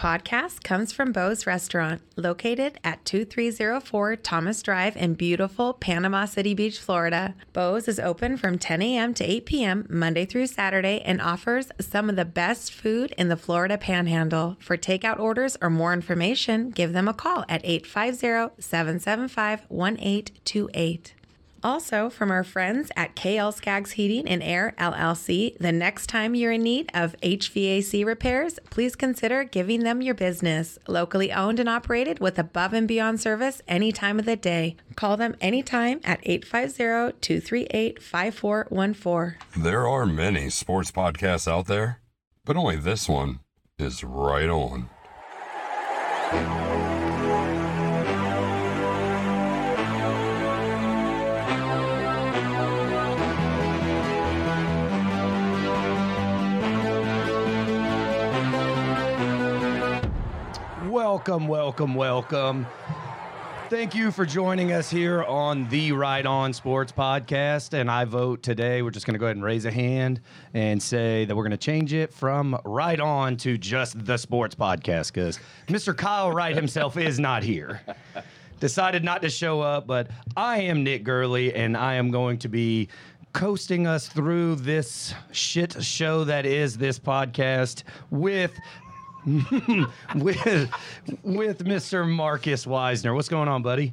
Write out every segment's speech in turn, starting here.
podcast comes from Bo's Restaurant, located at 2304 Thomas Drive in beautiful Panama City Beach, Florida. Bo's is open from 10 a.m. to 8 p.m. Monday through Saturday and offers some of the best food in the Florida Panhandle. For takeout orders or more information, give them a call at 850 775 1828. Also, from our friends at KL Skaggs Heating and Air LLC, the next time you're in need of HVAC repairs, please consider giving them your business. Locally owned and operated with above and beyond service any time of the day. Call them anytime at 850 238 5414. There are many sports podcasts out there, but only this one is right on. Welcome, welcome, welcome. Thank you for joining us here on the Right On Sports Podcast. And I vote today, we're just going to go ahead and raise a hand and say that we're going to change it from Right On to just the Sports Podcast because Mr. Kyle Wright himself is not here. Decided not to show up, but I am Nick Gurley and I am going to be coasting us through this shit show that is this podcast with with with Mr. Marcus Wisner. What's going on, buddy?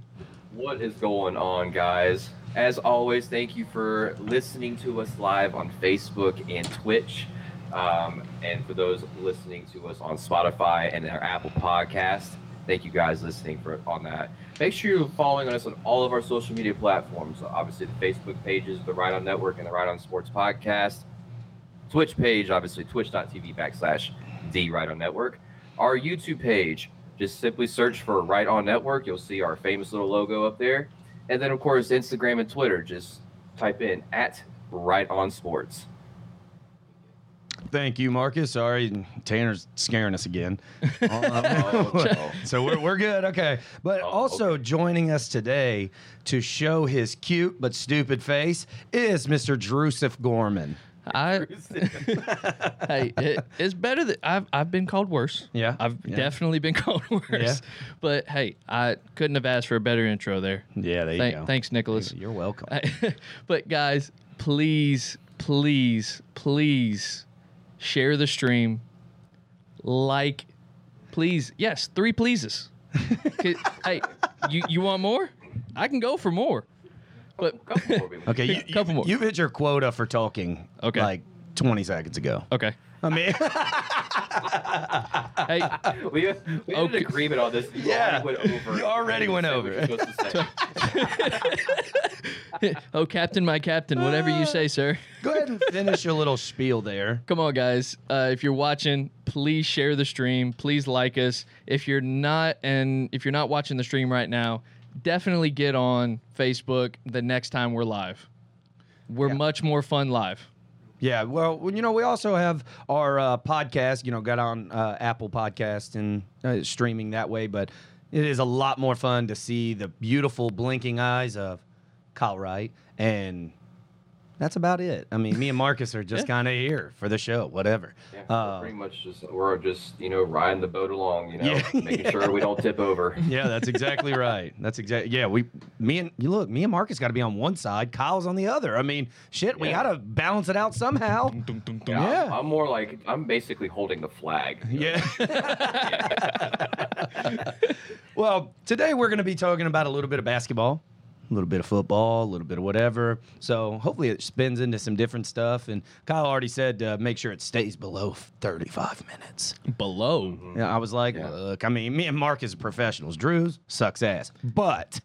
What is going on, guys? As always, thank you for listening to us live on Facebook and Twitch. Um, and for those listening to us on Spotify and our Apple Podcast, thank you guys listening for on that. Make sure you're following us on all of our social media platforms. Obviously, the Facebook pages, the Right On Network, and the Right On Sports Podcast. Twitch page, obviously, twitch.tv backslash the Right On Network. Our YouTube page, just simply search for Right On Network. You'll see our famous little logo up there. And then, of course, Instagram and Twitter. Just type in at Right On Sports. Thank you, Marcus. Sorry, Tanner's scaring us again. Uh, uh, oh, oh. so we're, we're good. Okay. But Oh, also joining us today to show his cute but stupid face is Mr. Drusif Gorman. I hey, it, it's better that I've I've been called worse. Yeah, I've yeah. definitely been called worse. Yeah. But hey, I couldn't have asked for a better intro there. Yeah, there you go. Thanks, Nicholas. You're welcome. but guys, please, please, please share the stream. Like, please, yes, three pleases. hey, you you want more? I can go for more. But Couple more. Okay, you, you, Couple more. you've hit your quota for talking Okay. like 20 seconds ago. okay. I mean, Hey, we, we had Okay. an agreement on this. You Yeah. already went over. You already went over. you're supposed to say. oh, Captain, my Captain, whatever you say, sir. go ahead and finish your little spiel there. Come on, guys. Uh, if you're watching, please share the stream. Please like us. If you're not, and if you're not watching the stream right now, definitely get on Facebook the next time we're live. We're Yeah. much more fun live. Yeah, well, you know, we also have our uh, podcast, you know, got on uh, Apple Podcast and uh, streaming that way, but it is a lot more fun to see the beautiful blinking eyes of Kyle Wright. And that's about it. I mean, me and Marcus are just kind of here for the show, whatever. Yeah, Uh, pretty much just we're just you know riding the boat along, you know, Yeah. making sure we don't tip over. yeah, that's exactly right. That's exactly yeah. We, me and you look, me and Marcus got to be on one side, Kyle's on the other. I mean, shit, we got to balance it out somehow. Yeah, I'm- Yeah. I'm, more like I'm basically holding the flag. Yeah. well, today we're going to be talking about a little bit of basketball, a little bit of football, a little bit of whatever. So hopefully it spins into some different stuff. And Kyle already said uh, make sure it stays below 35 minutes. Below. Yeah, I was like, Yeah. look, I mean, me and Mark is professionals. Drew's sucks ass, but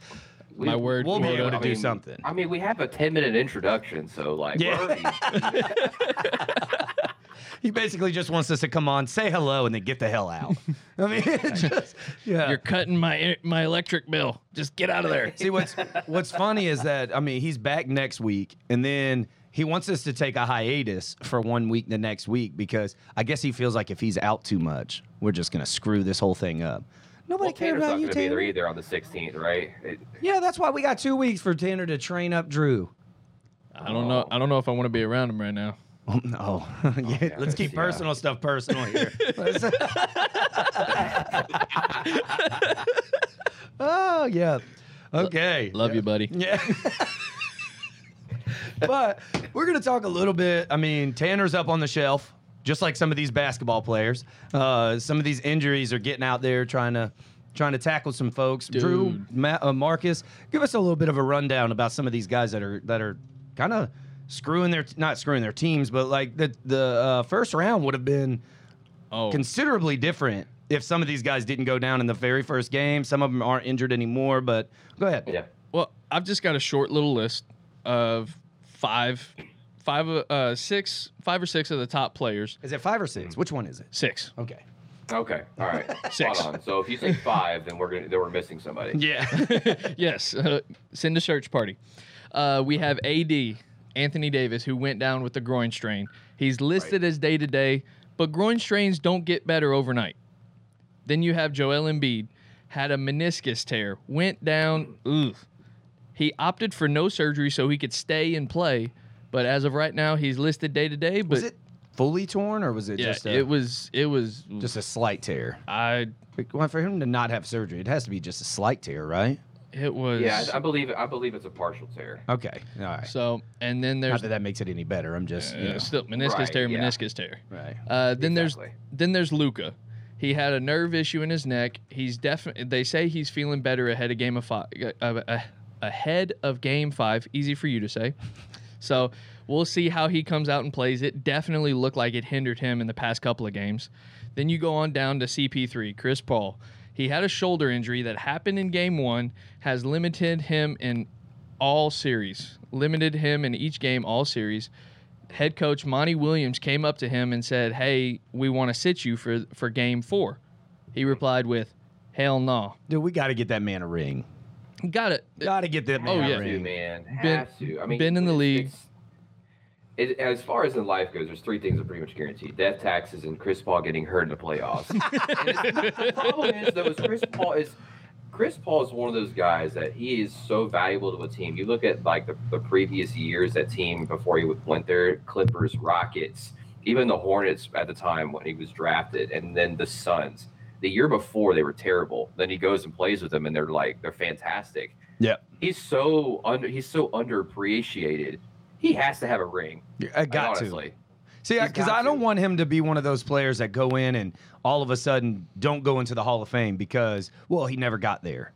We- My word. we'll be able to I do mean- something. I mean, we have a 10 minute introduction, so like, Yeah. already- he basically just wants us to come on, say hello, and then get the hell out. I mean, just yeah. You're cutting my my electric bill. Just get out of there. See what's what's funny is that I mean he's back next week, and then he wants us to take a hiatus for one week the next week because I guess he feels like if he's out too much, we're just gonna screw this whole thing up. Nobody well, cares Tanner's about not you, going to be there Tanner. either on the 16th, right? It- Yeah, that's why we got two weeks for Tanner to train up Drew. I don't know. I don't know if I want to be around him right now. Oh, no. yeah, yeah. let's keep Yeah. personal stuff personal here. Oh, yeah. Okay. Love you, buddy. Yeah. but we're going to talk a little bit. I mean, Tanner's up on the shelf, just like some of these basketball players. Uh, some of these injuries are getting out there trying to trying to tackle some folks. Drew, Ma- uh, Marcus, give us a little bit of a rundown about some of these guys that are that are kind of screwing their not screwing their teams, but like the the uh, first round would have been Oh, considerably different if some of these guys didn't go down in the very first game. Some of them aren't injured anymore, but go ahead. Yeah. well, I've just got a short little list of five, five, uh, six, five or six of the top players. Is it five or six? Which one is it? Six. Okay. Okay. All right. Six. Spot on. So if you say five, then we're gonna then we're missing somebody. Yeah. yes, uh, send a search party. Uh, we have AD Anthony Davis who went down with the groin strain. He's listed as day to day, but groin strains don't get better overnight. Then you have Joel Embiid had a meniscus tear, went down. Ugh. He opted for no surgery so he could stay and play, but as of right now, he's listed day to day. But was it fully torn or was it yeah, just a, it was it was just a slight tear? I Well, for him to not have surgery, it has to be just a slight tear, right? It was Yeah, I, I believe I believe it's a partial tear. Okay. All right. so and then Not there's that that makes it any better. I'm just, you uh, know. still meniscus Right, tear, yeah. meniscus tear. Right. Uh, then Exactly. there's then there's Luka. He had a nerve issue in his neck. He's definitely. They say he's feeling better ahead of game of five. Uh, uh, ahead of game five. Easy for you to say. So we'll see how he comes out and plays. It definitely looked like it hindered him in the past couple of games. Then you go on down to CP3, Chris Paul. He had a shoulder injury that happened in game one, has limited him in all series, limited him in each game, all series. Head coach Monty Williams came up to him and said, "Hey, we want to sit you for for game four. He replied with, "Hell no." Dude, we got to get that man a ring. Got it. Got to get that Oh, man yeah. a Have to, ring. man. Been- to. I mean, been in the league. it's- It, as far as in life goes, there's three things that are pretty much guaranteed: death, taxes, and Chris Paul getting hurt in the playoffs. The problem is, though, is Chris Paul is Chris Paul is one of those guys that he is so valuable to a team. You look at like the, the previous years, that team before he went there: Clippers, Rockets, even the Hornets at the time when he was drafted, and then the Suns. The year before they were terrible. Then he goes and plays with them, and they're like they're fantastic Yep. he's so under he's so underappreciated. He has to have a ring. I like, got to. honestly. See, He's because got I don't to. want him to be one of those players that go in and all of a sudden don't go into the Hall of Fame because, well, he never got there.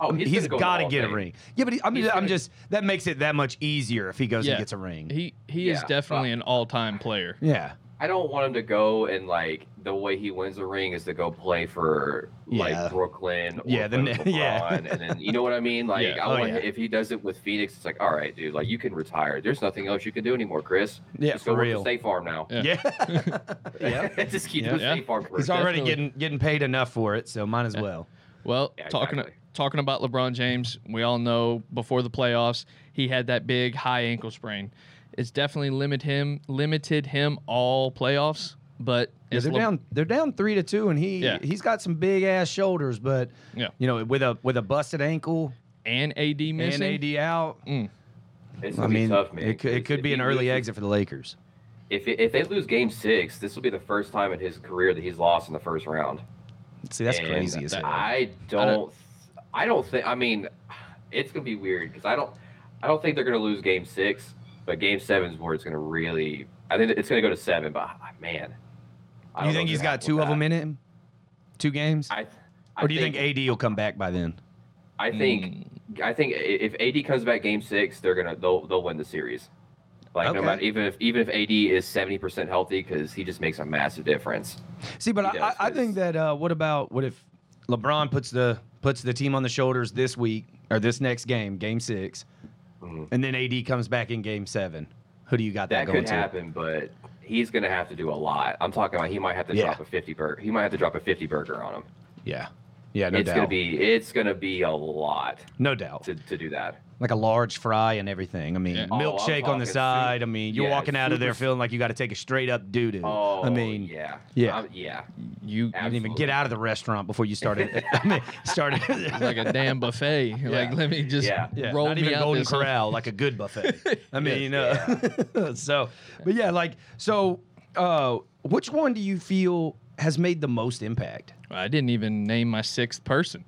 Oh, he's, he's go got to get a ring. Yeah, but he, I mean, He's I'm gonna- just that makes it that much easier if he goes Yeah. and gets a ring. He he is definitely but- an all-time player. yeah, I don't want him to go and like the way he wins the ring is to go play for like Yeah. Brooklyn or Yeah, the play yeah. LeBron, and then you know what I mean. Like Yeah. I Oh, yeah. if he does it with Phoenix, it's like all right, dude, like you can retire. There's nothing else you can do anymore, Chris. Yeah, just go for work real. for State Farm now. Yeah. yeah. yeah. just keep Yeah. doing Yeah. State Farm. He's already Definitely. getting getting paid enough for it, so might as well. Well, Yeah, talking exactly. talking about LeBron James, we all know before the playoffs he had that big high ankle sprain. It's definitely limit him limited him all playoffs, but Yeah, they're Le- down. They're down three to two, and he Yeah. he's got some big ass shoulders, but Yeah. you know, with a with a busted ankle and AD missing. and AD out, Mm. It's I gonna be mean, tough, man. it could, it 'cause could be an early loses- exit for the Lakers. If if they lose Game Six, this will be the first time in his career that he's lost in the first round. See, that's And crazy as that- I don't. I don't think. I mean, it's gonna be weird because I don't. I don't think they're gonna lose Game Six, but Game Seven's where it's gonna really. I think it's gonna go to seven, but ah, man. I You think he's got two of them in him? Two games? I, I or do you think, AD will come back by then? I think. Mm. I think if AD comes back Game Six, they're gonna they'll they'll win the series. Like Okay. no matter even if even if AD is seventy percent healthy, because he just makes a massive difference. See, but I, does, I I think that uh, what about what if LeBron puts the puts the team on the shoulders this week or this next game, Game 6 Mhm. and then AD comes back in Game Seven? Who do you got that, That going could to? happen, but he's gonna have to do a lot. I'm talking about he might have to Yeah. drop a fifty burger. He might have to drop a fifty burger on him. Yeah, Yeah, no it's doubt. gonna be it's gonna be a lot no doubt. to, to do that. Like a large fry and everything. I mean, Yeah. Oh, milkshake on the side. soup. I mean, you're Yeah, walking out of there feeling like you got to take a straight up doo doo. Oh, I mean, yeah, yeah. Um, yeah. You you didn't even get out of the restaurant before you started. I mean, started like a damn buffet. Like let me just Yeah. Yeah, roll not me even out Golden this. Corral, like a good buffet. I mean, uh, so, but yeah, like, so, uh, which one do you feel has made the most impact? I didn't even name my sixth person,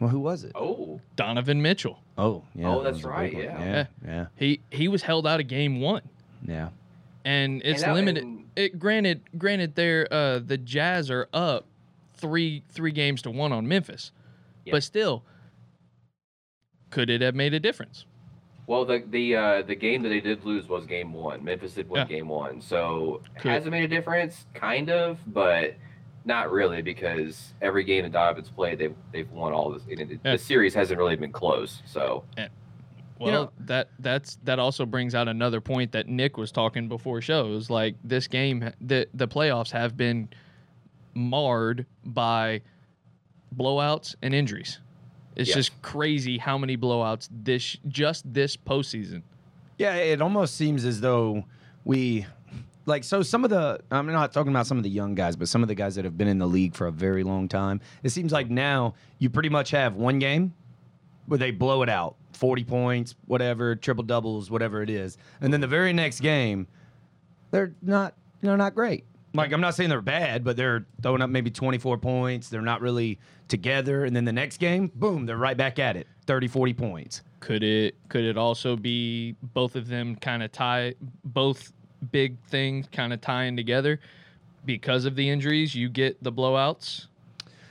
Well, who was it? Oh, Donovan Mitchell. Oh, yeah. Oh, that's was a right, big yeah. yeah, yeah, He he was held out of game one, yeah. and it's that- limited. and- It granted, granted, there uh, the Jazz are up three three games to one on Memphis, Yeah. but still, could it have made a difference? well, the the uh, the game that they did lose was game one. Memphis did win Yeah. game one, so Could- has it made a difference? Kind of, but not really because every game that Donovan's played, they've they've won all this. and it- Yeah. The series hasn't really been close, so Well, know- that that's that also brings out another point that Nick was talking before shows. Like this game, the the playoffs have been marred by blowouts and injuries. It's Yes. just crazy how many blowouts this just this postseason. Yeah, it almost seems as though we like so some of the I'm not talking about some of the young guys, but some of the guys that have been in the league for a very long time. It seems like now you pretty much have one game where they blow it out, 40 points, whatever, triple doubles, whatever it is. And then the very next game, they're not they're not great. Like I'm not saying they're bad, but they're throwing up maybe 24 points. They're not really together and then the next game, boom, they're right back at it. 30, 40 points. Could it could it also be both of them kind of tie both big things kind of tying together because of the injuries? You get the blowouts.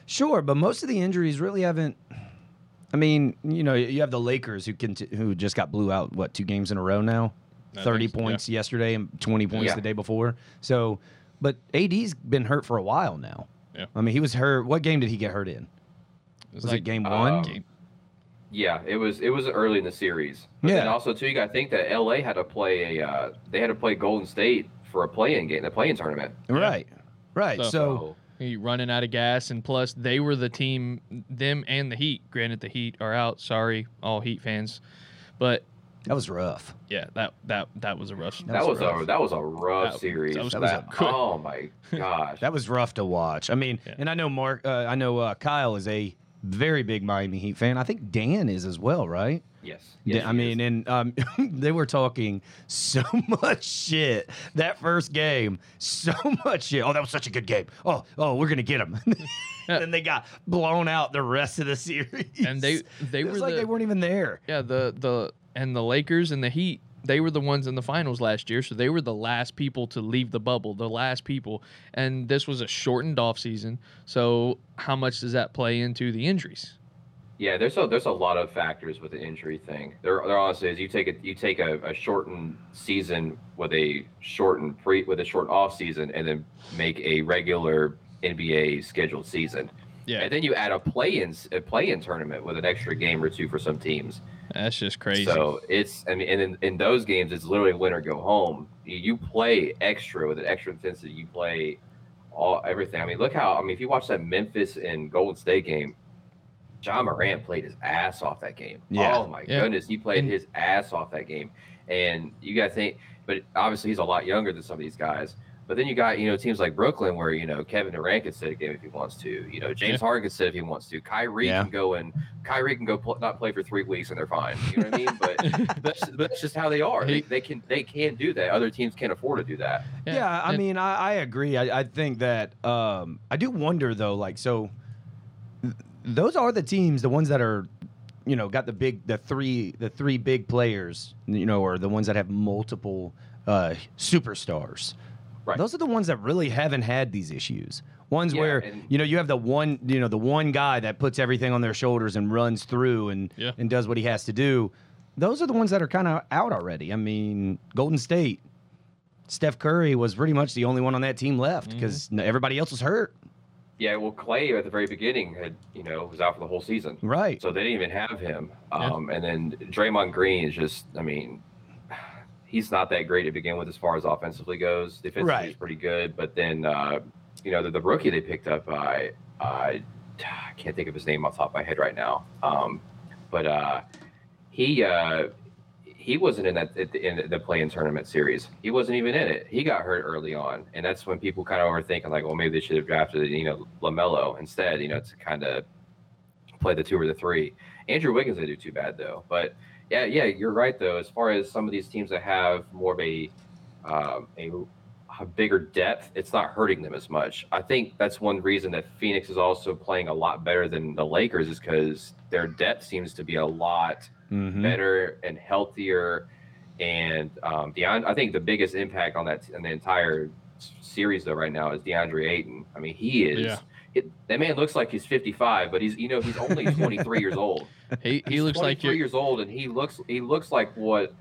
Sure, but most of the injuries really haven't. I mean, you know, you have the Lakers who can who just got blew out what two games in a row now, I thirty think so, yeah. points yesterday and twenty points Yeah. the day before. So, but AD's been hurt for a while now. Yeah. I mean, he was hurt. What game did he get hurt in? Was it game one? um, Game- yeah, it was it was early in the series. But Yeah. then also too, you got to think that LA had to play a uh, they had to play Golden State for a play-in game, the play-in tournament. Right, right. So- So, So he running out of gas, and plus they were the team, them and the Heat. Granted, the Heat are out. Sorry, all Heat fans, but that was rough. yeah, that that that was a rough. That that was was a rough. that was a rough That- series. that was- that was a oh my gosh. That was rough to watch. I mean, Yeah. and I know Mark. Uh, I know uh, Kyle is a very big Miami Heat fan. I think Dan is as well, right? yes. Yeah, yes I mean, is. and um, they were talking so much shit that first game. So much shit. Oh, that was such a good game. Oh, oh, we're gonna get them. Yeah. and they got blown out the rest of the series. And they they it were like the they weren't even there. yeah the the and the Lakers and the Heat. They were the ones in the finals last year, so they were the last people to leave the bubble, the last people. And this was a shortened off season. So how much does that play into the injuries? Yeah, there's a there's a lot of factors with the injury thing. There, there honestly is. You take a you take a, a shortened season with a shortened pre with a short off season, and then make a regular NBA scheduled season. Yeah, And then you add a play-in a play-in tournament with an extra game or two for some teams. that's just crazy. So it's I mean, and in, in those games, it's literally win or go home. You, you play extra with an extra intensity. You play all everything. I mean, look how I mean, if you watch that Memphis and Golden State game, Ja Morant played his ass off that game. Yeah. Oh my Yeah. goodness, he played his ass off that game. And you got to think, but obviously he's a lot younger than some of these guys. But then you got you know teams like Brooklyn where you know Kevin Durant can sit a game if he wants to. You know James Yeah. Harden can sit if he wants to. Kyrie Yeah. can go and Kyrie can go pl- not play for three weeks and they're fine. You know what I mean? But that's, that's just how they are. They, they can they can do that. Other teams can't afford to do that. Yeah, I mean, I, I agree. I, I think that um, I do wonder though, like, so those are the teams, the ones that are, you know, got the big, the three, the three big players, you know, or the ones that have multiple uh, superstars. Right. Those are the ones that really haven't had these issues. Ones Yeah, where and- you know you have the one, you know, the one guy that puts everything on their shoulders and runs through and Yeah. and does what he has to do. Those are the ones that are kind of out already. I mean, Golden State, Steph Curry was pretty much the only one on that team left because everybody else was hurt. Yeah, well, Clay at the very beginning had you know was out for the whole season. Right. So they didn't even have him. Yeah. Um, And then Draymond Green is just, I mean, he's not that great to begin with as far as offensively goes. Defensively, Right. he's pretty good. But then, uh, you know, the, the rookie they picked up, uh, uh, I can't think of his name off the top of my head right now. Um, but uh, he uh, he wasn't in that in the play-in tournament series. He wasn't even in it. He got hurt early on, and that's when people kind of were thinking like, well, maybe they should have drafted you know LaMelo instead. You know, to kind of play the two or the three. Andrew Wiggins didn't do too bad though, but yeah, yeah, you're right though. As far as some of these teams that have more of a um, a a bigger depth, it's not hurting them as much. I think that's one reason that Phoenix is also playing a lot better than the Lakers is because their depth seems to be a lot Mhm. better and healthier. And um, DeAndre, I think the biggest impact on that on the entire series though right now is DeAndre Ayton. I mean, he is. Yeah. It, that man looks like he's 55, but he's you know he's only 23 years old. He he He's looks like 23 you're, years old, and he looks he looks like what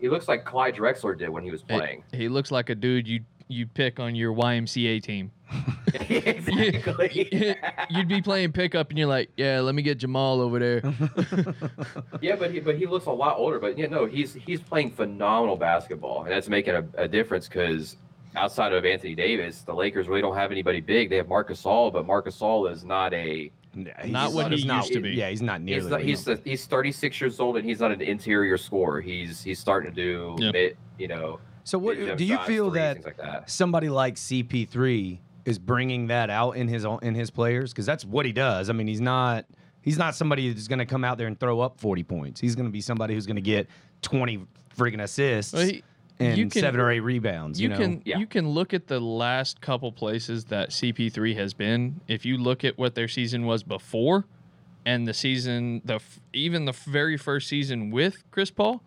he looks like Clyde Drexler did when he was playing. he looks like a dude you you pick on your YMCA team. exactly. You'd be playing pickup and you're like, yeah, let me get Jamal over there. yeah, but he but he looks a lot older. But yeah, no, he's he's playing phenomenal basketball, and that's making a, a difference because outside of Anthony Davis, the Lakers really don't have anybody big. They have Marc Gasol, but Marc Gasol is not a Yeah, Not what he's he used to be. Yeah, he's not nearly. he's not, he's the, he's 36 years old and he's not an interior scorer. He's he's starting to do Yeah. mid, you know. so what do you shots, feel threes, that like that? somebody like CP3 is bringing that out in his own, in his players because that's what he does. I mean, he's not he's not somebody that's going to come out there and throw up 40 points. He's going to be somebody who's going to get 20 friggin' assists Well, he- and you can- seven or eight rebounds. You, You know, can Yeah. you can look at the last couple places that CP3 has been. If you look at what their season was before, and the season the even the very first season with Chris Paul,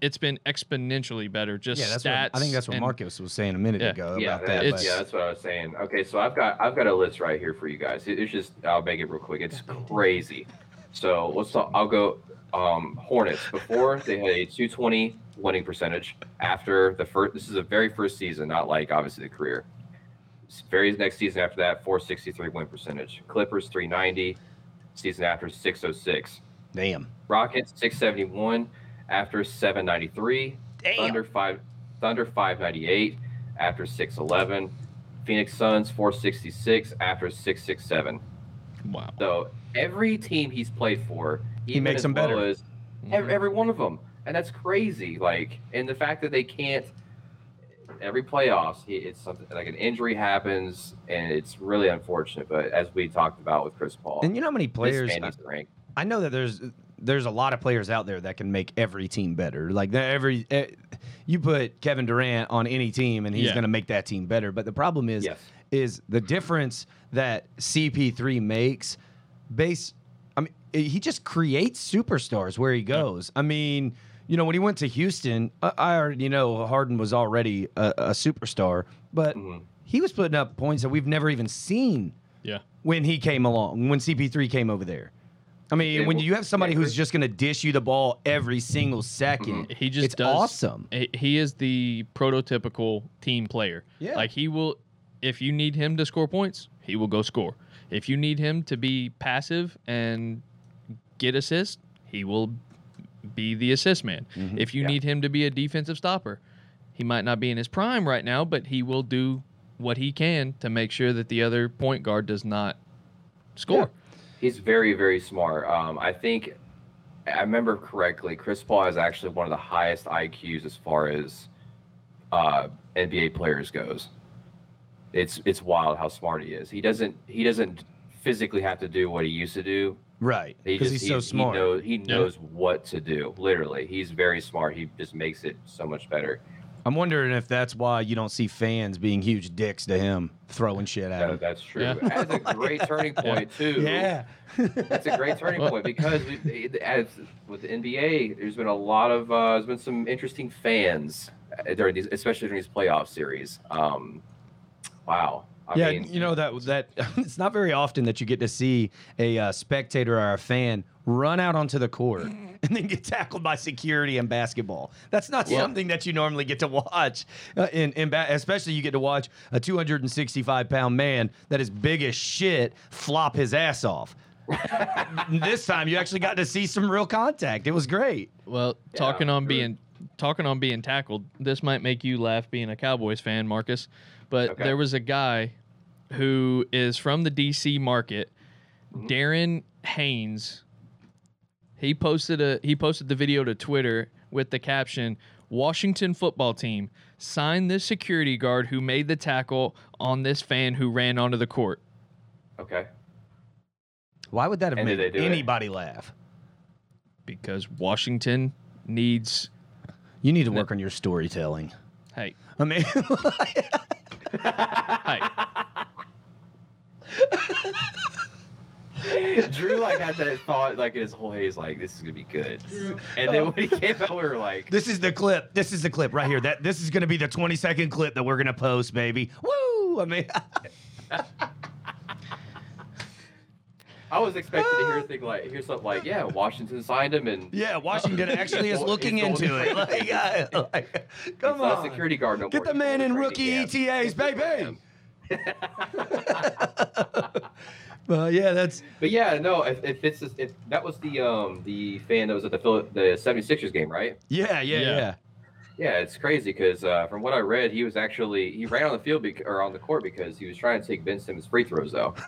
it's been exponentially better. Just yeah, that's stats. what I think that's what and- Marcus was saying a minute Yeah. ago Yeah, about that- that. yeah, that's what I was saying. Okay, so I've got I've got a list right here for you guys. It- it's just I'll make it real quick. It's crazy. So let's talk. I'll go. Um, Hornets before they had a 220 winning percentage. After the first, this is the very first season, not like obviously the career. Very next season after that, 463 win percentage. Clippers 390. Season after 606. Damn. Rockets 671 after 793. Damn. Thunder five Thunder 598 after 611. Phoenix Suns 466 after 667. Wow. So every team he's played for, He makes them well better. as mm-hmm. every, every one of them, and that's crazy. Like, and the fact that they can't every playoffs, it's something like an injury happens, and it's really unfortunate. But as we talked about with Chris Paul, And you know how many players? man needs to rank. I know that there's there's a lot of players out there that can make every team better. Like every eh, you put Kevin Durant on any team and he's Yeah. going to make that team better. But the problem is Yes. is the difference that CP3 makes base I mean he just creates superstars where he goes. I mean, you know, when he went to Houston, I, I already know Harden was already a, a superstar, but Mhm. he was putting up points that we've never even seen Yeah. when he came along, when CP3 came over there. I mean, Yeah, when you have somebody who's just going to dish you the ball every single 2nd He just it's does awesome. He, he is the prototypical team player. Yeah. Like he will if you need him to score points, he will go score. If you need him to be passive and get assists, he will be the assist man. Mm-hmm. If you Yeah. need him to be a defensive stopper, he might not be in his prime right now, but he will do what he can to make sure that the other point guard does not score. He's very, very smart. Um, I think I remember correctly. Chris Paul is actually one of the highest IQs as far as uh, NBA players goes. It's it's wild how smart he is. He doesn't he doesn't physically have to do what he used to do. Right. Because just he's so smart. He knows, he knows what to do. Literally, he's very smart. He just makes it so much better. I'm wondering if that's why you don't see fans being huge dicks to him, throwing shit at That- him. that's true. Yeah. That's a great turning point too. Yeah. That's a great turning point because we, as with the NBA, there's been a lot of uh, there's been some interesting fans uh, during these, especially during these playoff series. Um, wow. I yeah, mean, you know that that it's not very often that you get to see a uh, spectator or a fan run out onto the court and then get tackled by security in basketball. That's not Yeah. something that you normally get to watch. Uh, in in ba- especially you get to watch a 265 pound man that is big as shit flop his ass off. this time you actually got to see some real contact. It was great. Well, talking on sure. being talking on being tackled, this might make you laugh being a Cowboys fan, Marcus. But Okay. there was a guy who is from the DC market mm-hmm. Darren Haynes. He posted a he posted the video to Twitter with the caption Washington football team signed this security guard who made the tackle on this fan who ran onto the court. Okay. Why would that have And made they do it? anybody laugh? Because Washington needs You need to work on your storytelling. hey, I mean, hey. Drew like had that thought like in his whole head. He's like, "This is gonna be good," and then when he came out, we were like, this is the clip. This is the clip right here. That this is going to be the 20 second clip that we're going to post, baby. Woo! I mean, I was expecting to hear thing like hear something like, "Yeah, Washington signed him," and yeah, Washington actually is looking into it. Like, yeah, like, come he's on, security guard no get more. the He's man in rookie training ETAs, baby. Well, yeah, that's But yeah, no, if, if it's if that was the um the fan that was at the Phil- the 76ers game, right? yeah, yeah, Yeah. yeah. Yeah, it's crazy because uh, from what I read, he was actually he ran on the field bec- or on the court because he was trying to take Ben Simmons free throws though.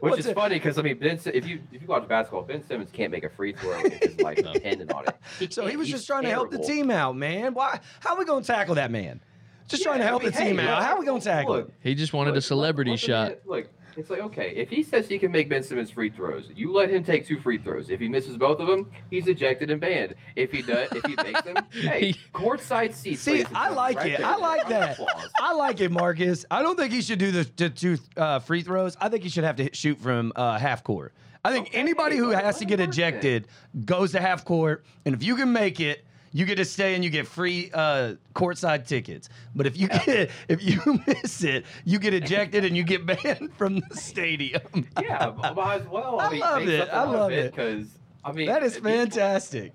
Which What's is it- funny because I mean Ben, Si- if you if you watch basketball, Ben Simmons can't make a free throw if his life No. depended on it. So he was just trying to help the team out, man. Why? How are we going to tackle that man? Just trying to Yeah, I help mean, the team hey, out. look, How are we going to tackle look, it? He just wanted look, a celebrity let the shot. Look, it's like okay, if he says he can make Ben Simmons free throws, you let him take two free throws. If he misses both of them, he's ejected and banned. If he does, if he makes them, hey, He- courtside seats. See, ladies I like right it. there. I like that. I like it, Marcus. I don't think he should do the, the two uh, free throws. I think he should have to hit, shoot from uh, half court. I think Okay, anybody who has to get him work then. ejected goes to half court, and if you can make it, you get to stay and you get free uh, courtside tickets. But if you get if you miss it, you get ejected and you get banned from the stadium. Yeah, might as well. I, I mean, love it. I love it. because I mean that is fantastic.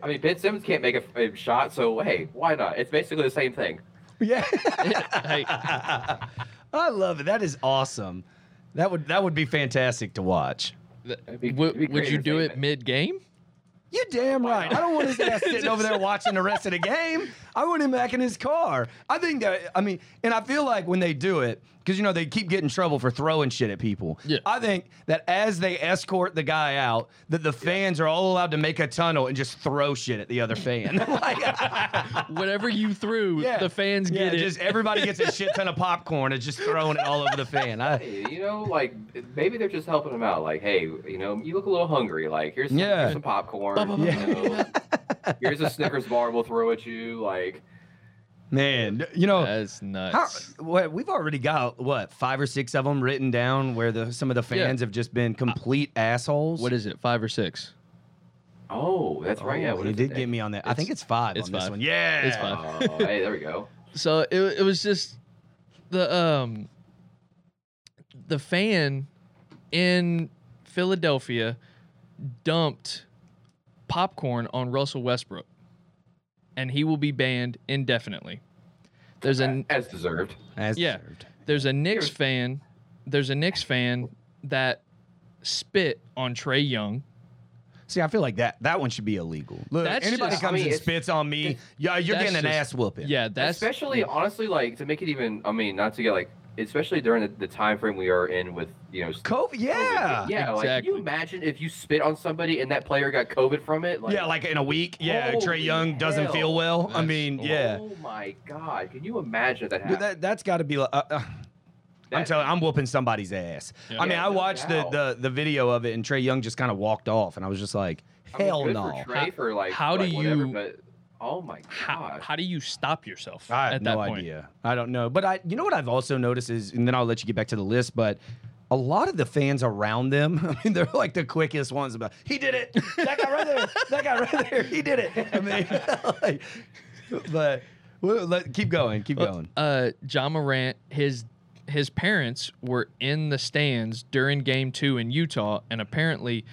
I mean, Ben Simmons can't make a, a shot, so hey, why not? It's basically the same thing. Yeah. I love it. That is awesome. That would that would be fantastic to watch. It'd be- would it'd be would great you do it mid game? You damn right. I don't want his ass sitting over there watching the rest of the game. I want him back in his car. I think that I mean, and I feel like when they do it, because you know they keep getting trouble for throwing shit at people. Yeah. I think that as they escort the guy out, that the fans are all allowed to make a tunnel and just throw shit at the other fan. Like, Whatever you threw, yeah. the fans yeah, get it. Just everybody gets a shit ton of popcorn and just throwing it all over the fan. I, you know, like maybe they're just helping him out. Like, hey, you know, you look a little hungry. Like, here's some, Yeah. here's some popcorn. Yeah. You know, here's a Snickers bar we'll throw at you. Like, man, you know. That's How, nuts. what, we've already got what five or six of them written down where the some of the Yeah. fans have just been complete assholes. What is it? Five or six? oh, that's right. Yeah, Oh, what he did it? get me on that. I think It's- it's five it's on this five. one. Yeah, It's five. Oh, hey, there we go. So it it was just the um the fan in Philadelphia dumped popcorn on Russell Westbrook, and he will be banned indefinitely. There's a As deserved. As Yeah. deserved. there's a Knicks fan. There's a Knicks fan that spit on Trae Young. See, I feel like that that one should be illegal. Look, That's anybody just- comes I mean, and it's- spits on me, yeah, you're that's getting an just- ass whooping. Yeah, that's especially honestly, like to make it even. I mean, not to get like, especially during the, the time frame we are in with you know. COVID. Yeah. Yeah, like can you imagine if you spit on somebody and that player got COVID from it? Like, yeah, like in a week. Yeah, Trey Holy Young doesn't feel well. I That's- mean, yeah. Oh my god! Can you imagine that But happened? that that's got to be. like, Uh, uh, I'm telling, I'm whooping somebody's ass. Yeah. I mean, Yeah, I no watched the, the the video of it, and Trae Young just kind of walked off, and I was just like, I mean, hell good no. For Trey for like, how do like, whatever, you- but oh my god! how do you stop yourself I have at that no point? idea. I don't know. But I, you know what I've also noticed is, and then I'll let you get back to the list, but a lot of the fans around them, I mean, they're like the quickest ones about, he did it. That guy right there. That guy right there. He did it. I mean, like, but well, let, keep going. Keep going. uh Ja Morant, his his parents were in the stands during game two in Utah, and apparently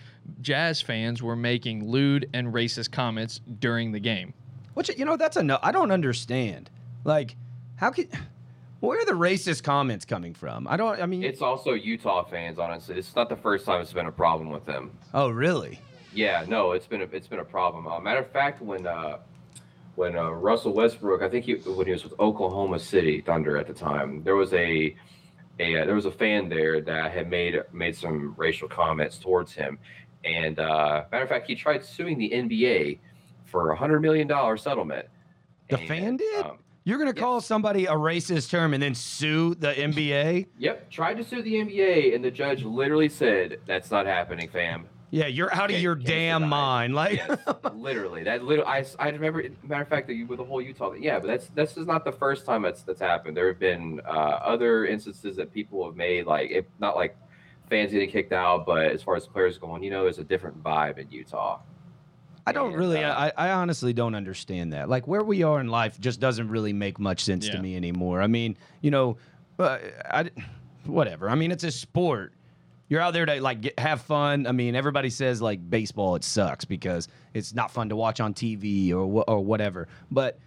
Jazz fans were making lewd and racist comments during the game. Which, you know, that's a no. I don't understand. Like, how can, where are the racist comments coming from? I don't, I mean, It's also Utah fans, honestly. It's not the first time it's been a problem with them. oh, really? Yeah, no, it's been a, it's been a problem. Uh, matter of fact, when uh, when uh, Russell Westbrook, I think he, when he was with Oklahoma City Thunder at the time, there was a a uh, there was a fan there that had made made some racial comments towards him, and uh, matter of fact, he tried suing the NBA for a hundred million dollar settlement. The And, fan did? um, You're gonna call somebody a racist term and then sue the NBA? Yep, tried to sue the NBA, and the judge literally said, "That's not happening, fam." Yeah, you're out of your damn mind. Like, yes, literally, that little. I, I remember. Matter of fact, that you with the whole Utah. Yeah, but that's that's just not the first time that's that's happened. There have been uh, other instances that people have made, like it, not like fans getting kicked out, but as far as players going, you know, there's a different vibe in Utah. I don't really, I, I honestly don't understand that. Like, where we are in life just doesn't really make much sense to me anymore. I mean, you know, uh, I, whatever. I mean, it's a sport. You're out there to like get, have fun. I mean, everybody says like baseball it sucks because it's not fun to watch on TV or wha- or whatever. But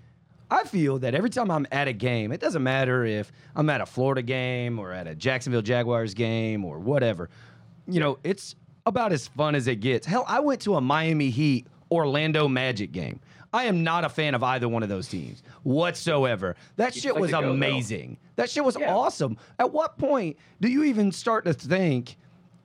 I feel that every time I'm at a game, it doesn't matter if I'm at a Florida game or at a Jacksonville Jaguars game or whatever. You know, it's about as fun as it gets. Hell, I went to a Miami Heat Orlando Magic game. I am not a fan of either one of those teams whatsoever. That You'd shit like was to go, though. amazing. That shit was Yeah. awesome. At what point do you even start to think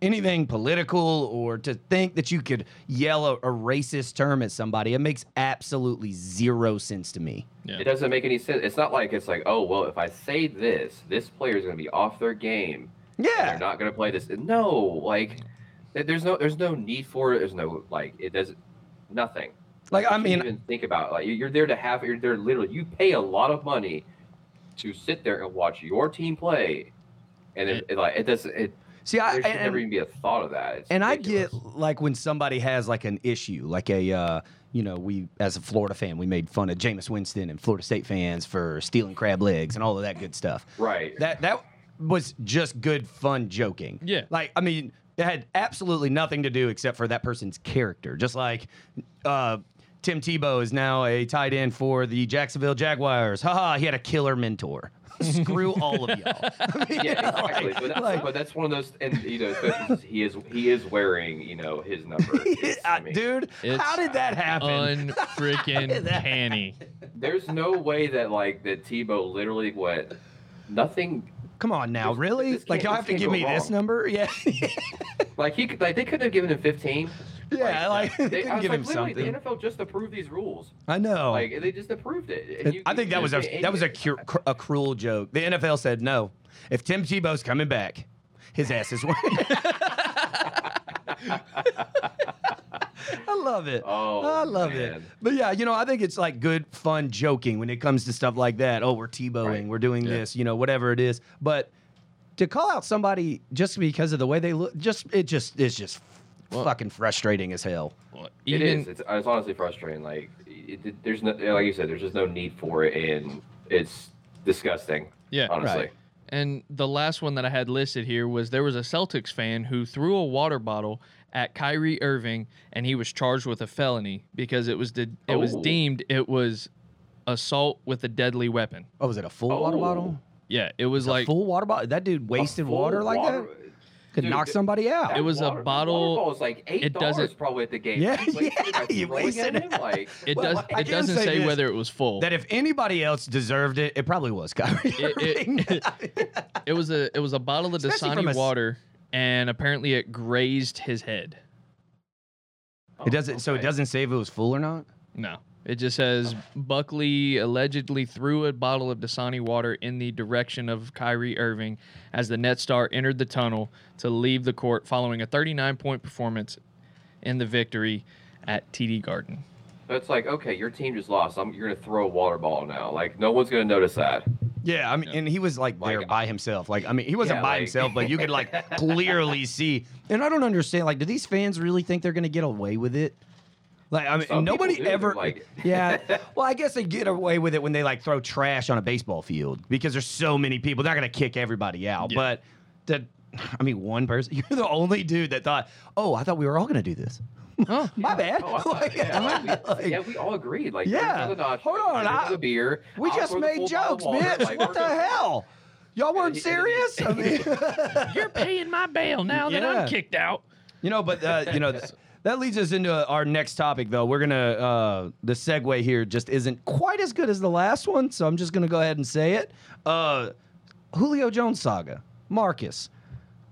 anything political or to think that you could yell a, a racist term at somebody? It makes absolutely zero sense to me. Yeah. It doesn't make any sense. It's not like it's like, oh well, if I say this, this player is going to be off their game. Yeah. they're not going to play this. No, like there's no there's no need for it. There's no like it doesn't nothing. Like, I mean- even think about it. like you- you're there to have you're there literally you pay a lot of money to sit there and watch your team play, and it, it like it doesn't it See, I there should and, never even be a thought of that. It's and I get like when somebody has like an issue, like a uh, you know, we as a Florida fan, we made fun of Jameis Winston and Florida State fans for stealing crab legs and all of that good stuff. right. That that was just good fun joking. Yeah. Like I mean, it had absolutely nothing to do except for that person's character. Just like uh Tim Tebow is now a tight end for the Jacksonville Jaguars. Haha, he had a killer mentor. Screw all of y'all. I mean, yeah, exactly. like- but, that's, like- but that's one of those, and you know, he is he is wearing you know his number. It's- I mean, dude, It's how did that happen? Unfreaking canny. There's no way that like that Tebow literally what nothing Come on now, This- really? this Like y'all have to give go me this number? Yeah. like he could like they couldn't have given him 15. yeah, like, they They, couldn't I was give like, him literally, something. The NFL just approved these rules. I know. Like they just approved it. And you- I think you that was a that was a, you- cur- a cruel joke. The NFL said no. If Tim Tebow's coming back, his ass is. I love it. Oh, I love it. But yeah, you know, I think it's like good, fun joking when it comes to stuff like that. Oh, we're Tebowing, Right. we're doing Yeah. this, you know, whatever it is. But to call out somebody just because of the way they look, just it just it's just Well- fucking frustrating as hell. Well, even is. It's, it's honestly frustrating. Like it, it- there's no like you said, there's just no need for it, and it's disgusting. yeah, Honestly. Right. And the last one that I had listed here was there was a Celtics fan who threw a water bottle at Kyrie Irving, and he was charged with a felony because it was de- it was Oh. deemed it was assault with a deadly weapon. Oh, was it a full water Oh. bottle? Yeah, it was A like full water bottle? That dude wasted water like water- that? Could Dude, knock th- somebody out. It was a water- that bottle- Water ball like eight it dollars doesn't- probably at the game. Yeah, He's like, yeah, like, you throwing wasted at him, it. like it Well, does I it can doesn't say say, this, whether it was full. that if anybody else deserved it, it probably was Kyrie. It- Irving. it- it was a it was a bottle of Especially from Dasani a s- water, and apparently it grazed his head. Oh, it doesn't. So it okay. doesn't say if it was full or not. No. It just says Buckley allegedly threw a bottle of Dasani water in the direction of Kyrie Irving as the net star entered the tunnel to leave the court following a 39 point performance in the victory at TD Garden. So it's like, okay, your team just lost. I'm, you're gonna throw a water ball now. Like no one's gonna notice that. Yeah, I mean, and he was like there Like- by himself. Like, I mean, he wasn't Yeah, by like- himself, but you could like clearly see. And I don't understand. Like, do these fans really think they're gonna get away with it? Like, I mean, Some nobody ever. like- yeah. Well, I guess they get away with it when they like throw trash on a baseball field because there's so many people. They're not gonna kick everybody out, Yeah. but that. I mean, one person. You're the only dude that thought, "Oh, I thought we were all gonna do this." Oh, My bad. Oh, Like, yeah, like, we, like, yeah, we all agreed. Like, Yeah. the nachos, Hold on, I- the beer. we I'll just made full bottle of jokes, water. bitch. Like, what the hell? Y'all weren't serious? I mean, you're paying my bail now that Yeah. I'm kicked out. You know, but uh, you know th- that leads us into our next topic, though. We're gonna uh, the segue here just isn't quite as good as the last one, so I'm just gonna go ahead and say it. Uh, Julio Jones saga. Marcus,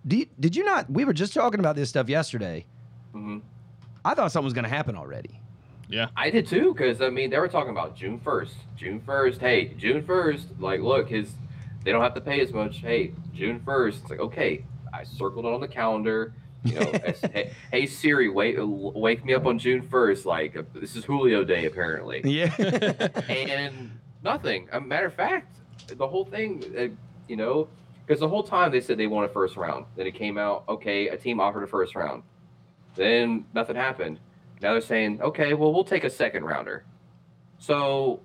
do you, did you not? We were just talking about this stuff yesterday. hmm I thought something was going to happen already. Yeah. I did too, because I mean they were talking about June first. June first. Hey, June first. Like, look, his they don't have to pay as much. Hey, June first. It's like okay. I circled it on the calendar. You know, as- hey, hey Siri, wake wake me up on June first. Like this is Julio Day apparently. Yeah. and nothing. A matter of fact, the whole thing, uh, you know, because the whole time they said they won a first round. Then it came out, okay, a team offered a first round. Then nothing happened. Now they're saying, okay, well, we'll take a second rounder. So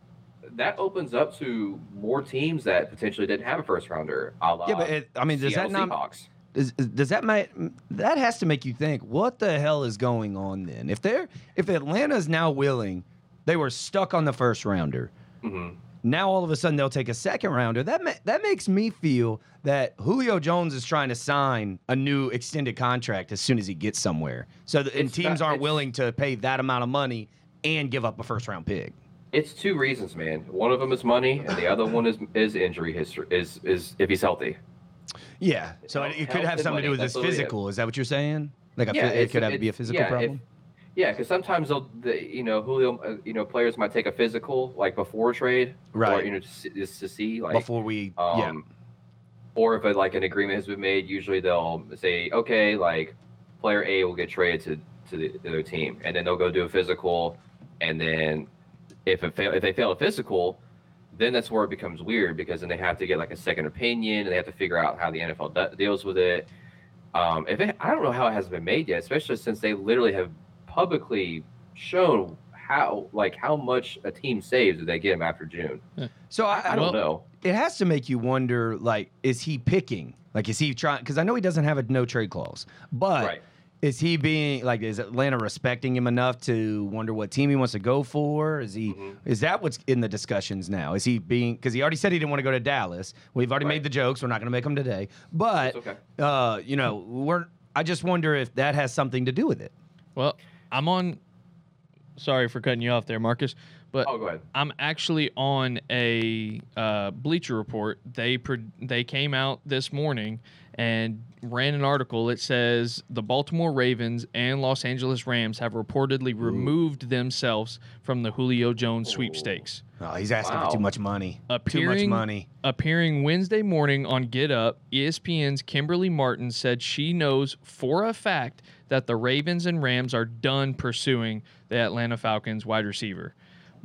that opens up to more teams that potentially didn't have a first rounder. A yeah, but it, I mean, does that Seattle not? Seahawks. Does, does that make that has to make you think what the hell is going on then? If they're if Atlanta's now willing, they were stuck on the first rounder. hmm Now all of a sudden they'll take a second rounder. That ma- that makes me feel that Julio Jones is trying to sign a new extended contract as soon as he gets somewhere. So the, and teams not- aren't willing to pay that amount of money and give up a first round pick. It's two reasons, man. One of them is money, and the other one is is injury history. Is is if he's healthy. Yeah. So it, it could have something to do with his that's physical. Is that what you're saying? Like a, Yeah, it could have be a physical yeah, if- problem. Yeah, because sometimes they'll, the, you know, Julio, uh, you know, players might take a physical like before trade, Or, Right. you know, just, just to see like, Before we, yeah, um, or if a, like an agreement has been made, usually they'll say, okay, like player A will get traded to to the, the other team, and then they'll go do a physical, and then if it fail, if they fail a physical, then that's where it becomes weird because then they have to get like a second opinion, and they have to figure out how the NFL de- deals with it. Um, if it, I don't know how it hasn't been made yet, especially since they literally have publicly shown how like how much a team saves if they get him after June. So I, I, I don't well- know. it has to make you wonder like is he picking like is he trying because i know he doesn't have a no trade clause but Right. is he being like is atlanta respecting him enough to wonder what team he wants to go for is he Mhm. is that what's in the discussions now is he being because he already said he didn't want to go to dallas we've already Right. made the jokes we're not going to make them today but okay. uh you know we're i just wonder if that has something to do with it Well, I'm on. Sorry for cutting you off there, Marcus, but Oh, go ahead. I'm actually on a uh, Bleacher Report. They pro- they came out this morning and ran an article. It says the Baltimore Ravens and Los Angeles Rams have reportedly removed themselves from the Julio Jones sweepstakes. oh he's asking Wow. for too much money too much money Appearing Wednesday morning on Get Up, ESPN's Kimberley Martin said she knows for a fact that the Ravens and Rams are done pursuing the Atlanta Falcons wide receiver.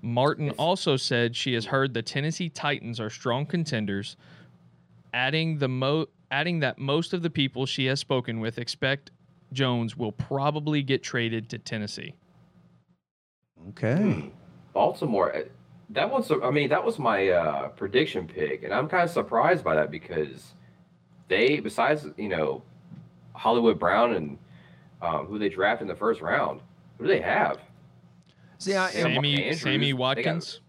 Martin also said she has heard the Tennessee Titans are strong contenders, adding the mo adding that most of the people she has spoken with expect Jones will probably get traded to Tennessee. okay Baltimore. uh, That was, I mean, that was my uh, prediction pick, and I'm kind of surprised by that because they, besides you know, Hollywood Brown and um, who they draft in the first round, who do they have? see I, Sam- Sammy Andrews, Sammy they got- Watkins.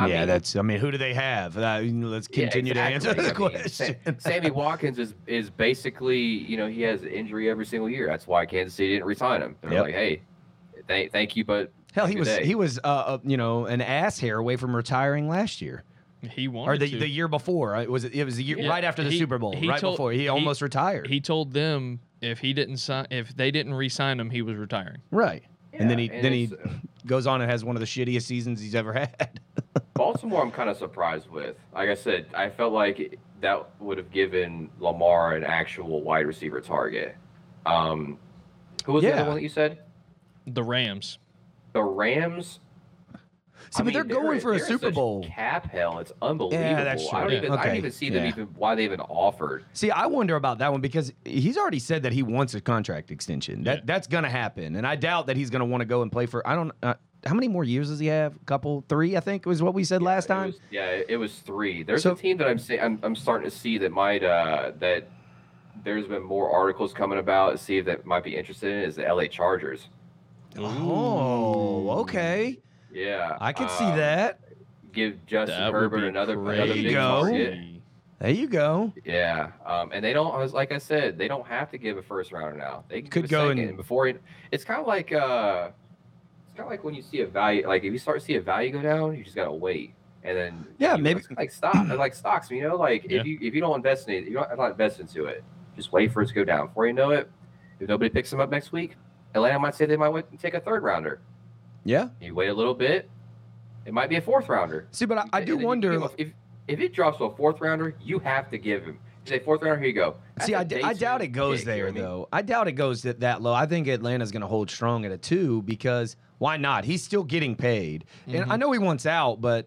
You know, I yeah mean, that's i mean who do they have uh, let's yeah, continue to answer exactly. the I mean, question Sammy Watkins is is basically, you know, he has injury every single year. That's why Kansas City didn't resign him. They're Yep. like, hey, thank, thank you, but Hell, he was day. he was uh, uh you know an ass hair away from retiring last year He wanted or the, to. the year before. Right? Was it? It was the year Yeah, right after the he- Super Bowl. he right told- before he he- almost retired. he told them if he didn't sign if they didn't re-sign him he was retiring right, and then he and then he uh, goes on and has one of the shittiest seasons he's ever had. Baltimore, I'm kind of surprised with. Like I said, I felt like that would have given Lamar an actual wide receiver target. Um, who was the other one that you said? the rams The Rams. See, but they're going for a they're in Super such Bowl. Cap hell, it's unbelievable. Yeah, that's I true. don't Yeah. even, I don't even see them yeah. even why they even offered. See, I wonder about that one because he's already said that he wants a contract extension. That Yeah. that's gonna happen, and I doubt that he's gonna want to go and play for. I don't. Uh, how many more years does he have? A couple, three, I think was what we said last It time. was- yeah, it was three. There's So- a team that I'm saying I'm, I'm starting to see that might uh that there's been more articles coming about. See if that might be interested in is the LA Chargers. Oh, okay. Yeah, I can see um, that. Give Justin that Herbert another crazy. another There you big go. target. There you go. Yeah, um, and they don't. I like I said, they don't have to give a first rounder now. They can Could give a go second, and- and before it, it's kind of like uh, it's kind of like when you see a value. Like if you start to see a value go down, you just gotta wait. and then Yeah, maybe- it's like stock, like stocks. You know, like Yeah. if you if you don't invest in it, you don't not invest into it. Just wait for it to go down. Before you know it, if nobody picks them up next week, Atlanta might say they might take a third rounder. Yeah. You wait a little bit, it might be a fourth rounder. See, but I, I do wonder. a- if if it drops to a fourth rounder, you have to give him. Say fourth rounder, here you go. That's See, I, d- I doubt it goes you know there what I mean? though. I doubt it goes that, that low. I think Atlanta's going to hold strong at a two because why not? He's still getting paid, and Mm-hmm. I know he wants out, but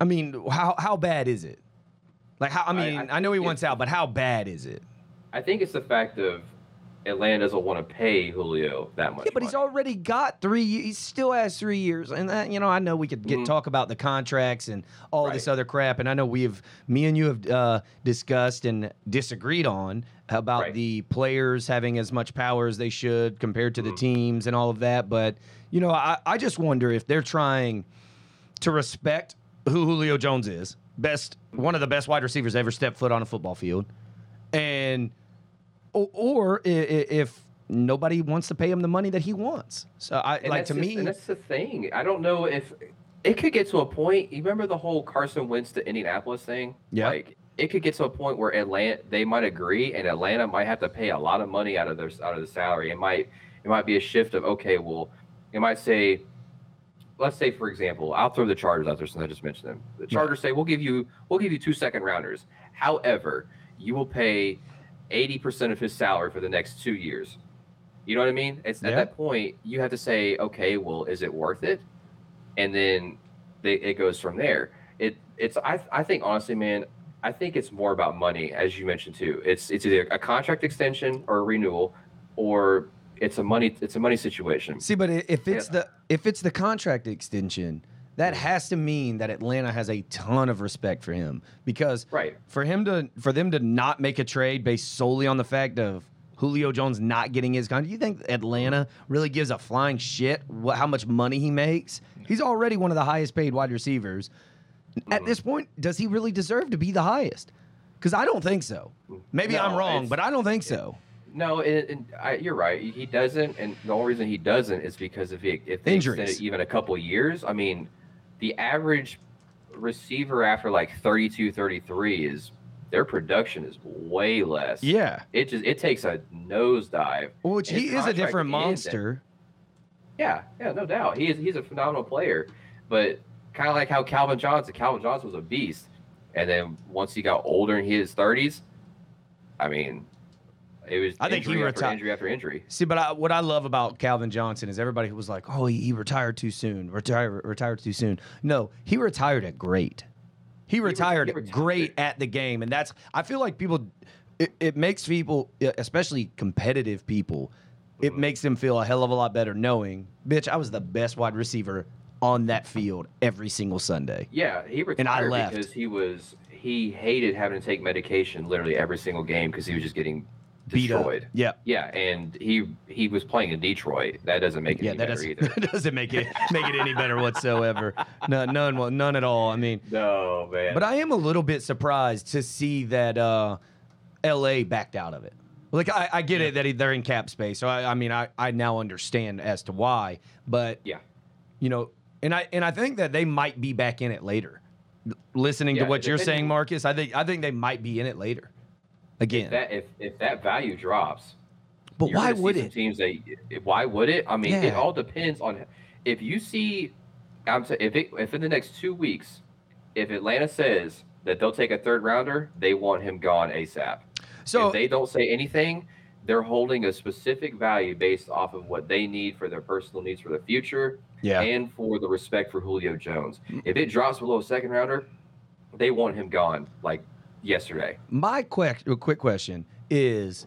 I mean, how how bad is it? Like how? I I- mean, I, I know he wants out, but how bad is it? I think it's the fact of Atlanta doesn't want to pay Julio that much. Yeah, but he's already got three. He still has three years, and that, you know, I know we could get Mhm. talk about the contracts and all this other crap, and I know we have, me and you have uh, discussed and disagreed on about Right. the players having as much power as they should compared to the Mhm. teams and all of that. But you know, I, I just wonder if they're trying to respect who Julio Jones is, best one of the best wide receivers ever stepped foot on a football field, and or, or if nobody wants to pay him the money that he wants. So I And like to just- me. and that's the thing. I don't know if it could get to a point. You remember the whole Carson Wentz to Indianapolis thing? Yeah. Like it could get to a point where Atlanta they might agree, and Atlanta might have to pay a lot of money out of their out of the salary. It might it might be a shift of okay, well, it might say. Let's say, for example, I'll throw the Chargers out there since I just mentioned them. The Chargers say we'll give you we'll give you two second rounders. However, you will pay eighty percent of his salary for the next two years. You know what I mean? It's Yeah. at that point you have to say, okay, well, is it worth it? And then they, it goes from there. It it's I I think honestly, man, I think it's more about money, as you mentioned too. It's it's either a contract extension or a renewal, or it's a money it's a money situation. See, but if it's Yeah. the if it's the contract extension, that has to mean that Atlanta has a ton of respect for him because Right. for him to for them to not make a trade based solely on the fact of Julio Jones not getting his contract, do you think Atlanta really gives a flying shit what, how much money he makes? He's already one of the highest paid wide receivers. At Mm-hmm. this point, does he really deserve to be the highest? Because I don't think so. Maybe I'm wrong, but I don't think so. No, and, and I, you're right. He doesn't, and the only reason he doesn't is because if he if they extend it even a couple years, I mean, the average receiver after like 32, 33 is their production is way less. Yeah. it just it takes a nosedive. Which he is a different monster. Yeah, yeah, no doubt. He is he's a phenomenal player, but kind of like how Calvin Johnson. Calvin Johnson was a beast, and then once he got older in his 30s, I mean, it was I think he retired after injury after injury. See, but I, what I love about Calvin Johnson is everybody was like, "Oh, he, he retired too soon. Retired, retired too soon." No, he retired at great. He retired, he retired great at- the game, and that's. I feel like people. It, it makes people, especially competitive people, it makes them feel a hell of a lot better knowing, bitch, I was the best wide receiver on that field every single Sunday. Yeah, he retired And I left. because he was he hated having to take medication literally every single game because he was just getting. Destroyed. Yeah. Yeah, and he he was playing in Detroit. That doesn't make it Yeah, any that better doesn't, either. that doesn't make it make it any better whatsoever. No, none, none at all. I mean, No man. But I am a little bit surprised to see that uh, L.A. backed out of it. Like I, I get it that he- they're in cap space, so I, I mean I, I now understand as to why. But yeah, you know, and I and I think that they might be back in it later. Listening to what you're saying, Marcus, I think I think they might be in it later. Again, that if if that value drops, but why would it? Teams that why would it? I mean, it all depends on if you see. I'm saying if it, if in the next two weeks, if Atlanta says that they'll take a third rounder, they want him gone ASAP. So if they don't say anything, they're holding a specific value based off of what they need for their personal needs for the future yeah, and for the respect for Julio Jones. Mm. If it drops below a second rounder, they want him gone like yesterday. my quick quick question is: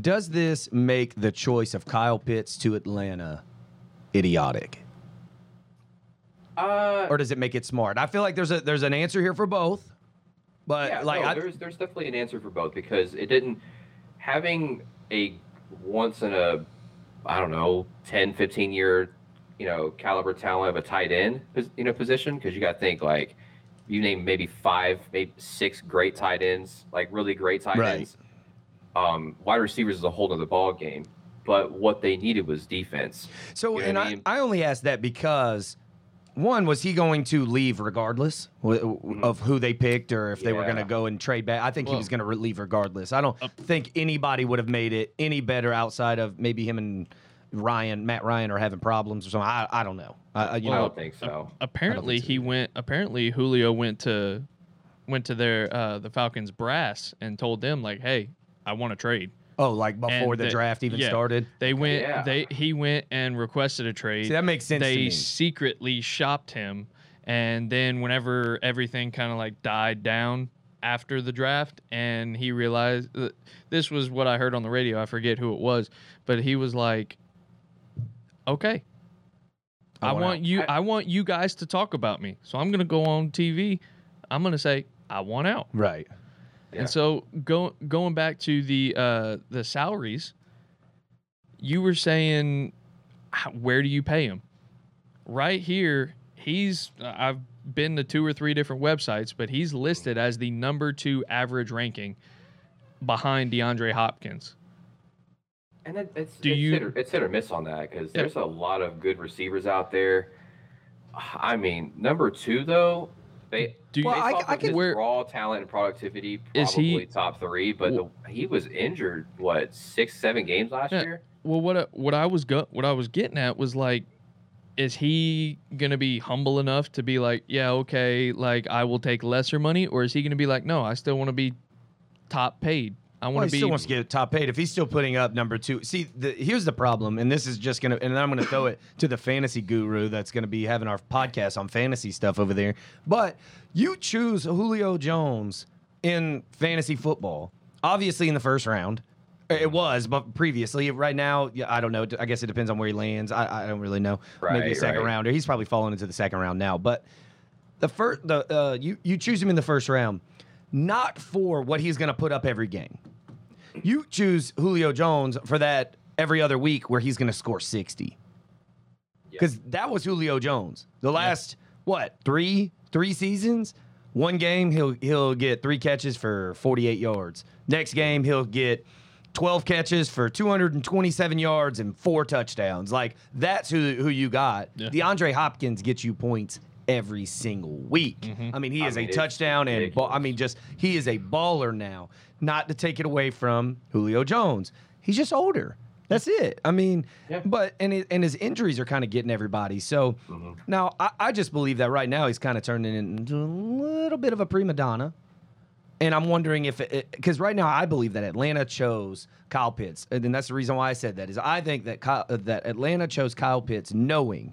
Does this make the choice of Kyle Pitts to Atlanta idiotic? Uh, or does it make it smart? I feel like there's a there's an answer here for both, but yeah, like no, I, there's there's definitely an answer for both because it didn't having a once in a I don't know 10 15 year you know caliber talent of a tight end you know position because you got to think like you name maybe five maybe six great tight ends like really great tight Right. ends um wide receivers is a whole other ball game but what they needed was defense so you know and I I, mean? I only asked that because one was he going to leave regardless w- w- of who they picked or if they were going to go and trade back? I think he was going to leave regardless. I don't think anybody would have made it any better outside of maybe him and Ryan, Matt Ryan, are having problems or something. I, I don't know. I, I- you I know, don't think so. apparently so he went. Apparently Julio went to went to their uh, the Falcons brass and told them like, "Hey, I want to trade." oh, like before And the draft even yeah. started. They went. Yeah. They he went and requested a trade. See, that makes sense to They me. secretly shopped him, and then whenever everything kind of like died down after the draft, and he realized uh, this was what I heard on the radio. I forget who it was, but he was like, "Okay, I I, want out." you. I- I want you guys to talk about me. So I'm gonna go on TV. I'm gonna say I want out." Right. Yeah. And so go, going back to the uh, the salaries, you were saying, where do you pay him? Right here, he's. I've been to two or three different websites, but he's listed as the number two average ranking behind DeAndre Hopkins. And it, it's Do it's, you- hit or, it's hit or miss on that because Yeah. there's a lot of good receivers out there. I mean, number two though, they Do you? Well, I- I can- his Where- raw talent and productivity, Is he- probably top three. But the, he was injured what six, seven games last Yeah. year. Well, what uh, what I was go, what I was getting at was like, is he gonna be humble enough to be like, yeah, okay, like I will take lesser money, or is he gonna be like, no, I still want to be top paid. I want he to be. still wants to get top paid. If he's still putting up number two, see, the, here's the problem, and this is just gonna, and I'm gonna throw it to the fantasy guru that's gonna be having our podcast on fantasy stuff over there. But you choose Julio Jones in fantasy football, obviously in the first round. It was, but previously, right now, yeah, I don't know. I guess it depends on where he lands. I, I don't really know. Maybe a second right. rounder. He's probably falling into the second round now. But the first, the uh, you you choose him in the first round, not for what he's going to put up every game. You choose Julio Jones for that every other week where he's going to score 60. Because that was Julio Jones. The last, what, three, three seasons? One game, he'll he'll get three catches for 48 yards. Next game, he'll get 12 catches for 227 yards and four touchdowns. Like, that's who, who you got. Yeah. DeAndre Hopkins gets you points every single week. I mean, he I is mean, a touchdown and ball, I mean, just he is a baller now. Not to take it away from Julio Jones, he's just older. That's it. I mean, Yeah. but and it, and his injuries are kind of getting everybody. So Mm-hmm. now I, I just believe that right now he's kind of turning into a little bit of a prima donna. And I'm wondering if because right now I believe that Atlanta chose Kyle Pitts, and that's the reason why I said that is I think that Kyle, that Atlanta chose Kyle Pitts knowing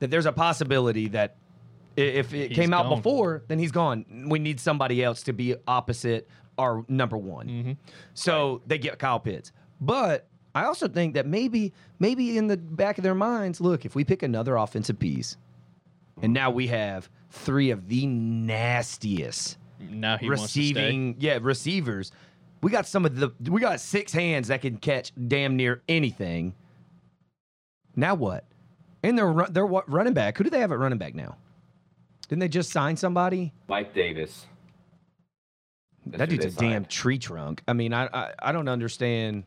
that there's a possibility that if it He's came out gone. before, then he's gone. We need somebody else to be opposite our number one. Mm-hmm. So they get Kyle Pitts. But I also think that maybe, maybe in the back of their minds, look, if we pick another offensive piece, and now we have three of the nastiest now he wants to stay. receiving, yeah, receivers. We got some of the, we got six hands that can catch damn near anything. Now what? And they're run- they're what running back. Who do they have at running back now? Didn't they just sign somebody? Mike Davis. That's that dude's a damn tree trunk. I mean, I, I I don't understand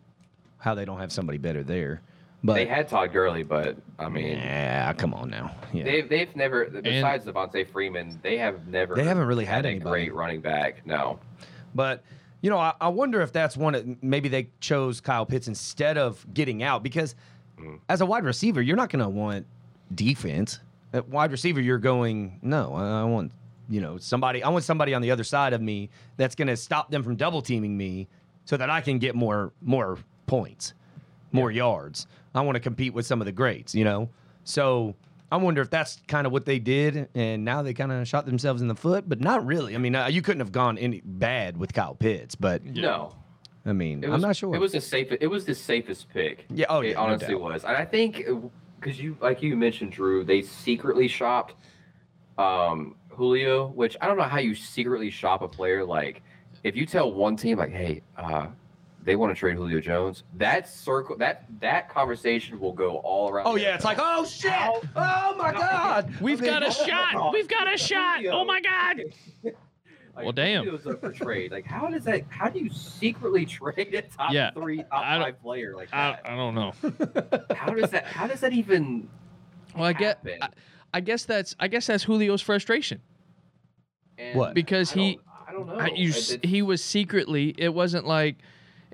how they don't have somebody better there. But They had Todd Gurley, but I mean, yeah, come on now. Yeah. they've they've never besides Devonta Freeman, they have never They haven't really had a anybody. great running back. No, But you know, I, I wonder if that's one. of- Maybe they chose Kyle Pitts instead of getting out because as a wide receiver, you're not going to want defense. At wide receiver, you're going no. I, I want you know somebody. I want somebody on the other side of me that's going to stop them from double teaming me, so that I can get more more points, more yards. I want to compete with some of the greats. You know, so. I wonder if that's kind of what they did, and now they kind of shot themselves in the foot, but not really. I mean, uh, you couldn't have gone any bad with Kyle Pitts, but no. I mean, It I'm not sure. It was the safest. It was the safest pick. Yeah, oh, yeah, no honestly doubt. was, and I think because you, like you mentioned, Drew, they secretly shopped um, Julio, which I don't know how you secretly shop a player. Like, if you tell one team, like, hey, uh, they want to trade Julio Jones, that circle, that that conversation will go all around. oh yeah, it's like, oh shit, How- oh my god, We've I mean, got a shot. We've got a shot. Oh my god. Like, Well, damn. Julio's up for trade. Like, how does that? How do you secretly trade a top Yeah, three, top I don't- five player like I, that? I don't know. how does that? How does that even? Well, I get. I, I guess that's I guess that's Julio's frustration And What? because I he don't- I don't know. I- you, s- It- he was secretly. It wasn't like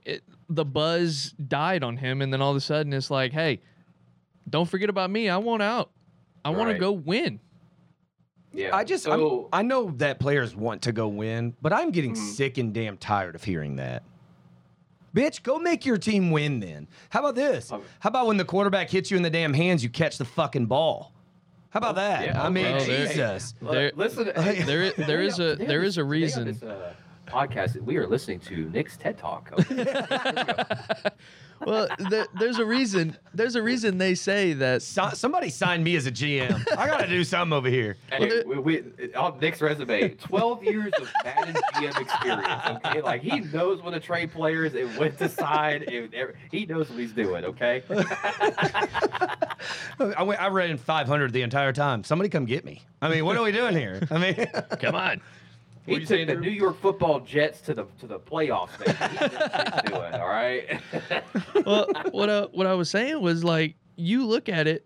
it, the buzz died on him, and then all of a sudden it's like, hey, don't forget about me. I want out. I want to go win. Yeah. I just I'm- so, I know that players want to go win, but I'm getting Mhm. sick and damn tired of hearing that. Bitch, go make your team win then. How about this? Um, How about when the quarterback hits you in the damn hands, you catch the fucking ball? How about that? yeah, I mean. Well, Jesus. Look, There- listen. there there is a- today on there this- is a today on reason. This, uh, podcast. We are listening to Nick's TED Talk. Well, there, there's a reason. There's a reason they say that. So- somebody signed me as a GM. I got to do something over here. Hey, we, we, on Nick's resume, 12 years of Madden GM experience. Okay, like he knows when to trade players and when to sign. and every- he knows what he's doing. Okay. I, went, I ran 500 the entire time. Somebody come get me. I mean, what are we doing here? I mean, Come on. He you took saying, the Drew? New York Football Jets to the to the playoffs. Man. He knows what he's doing. All right. well, what I, what I was saying was like you look at it,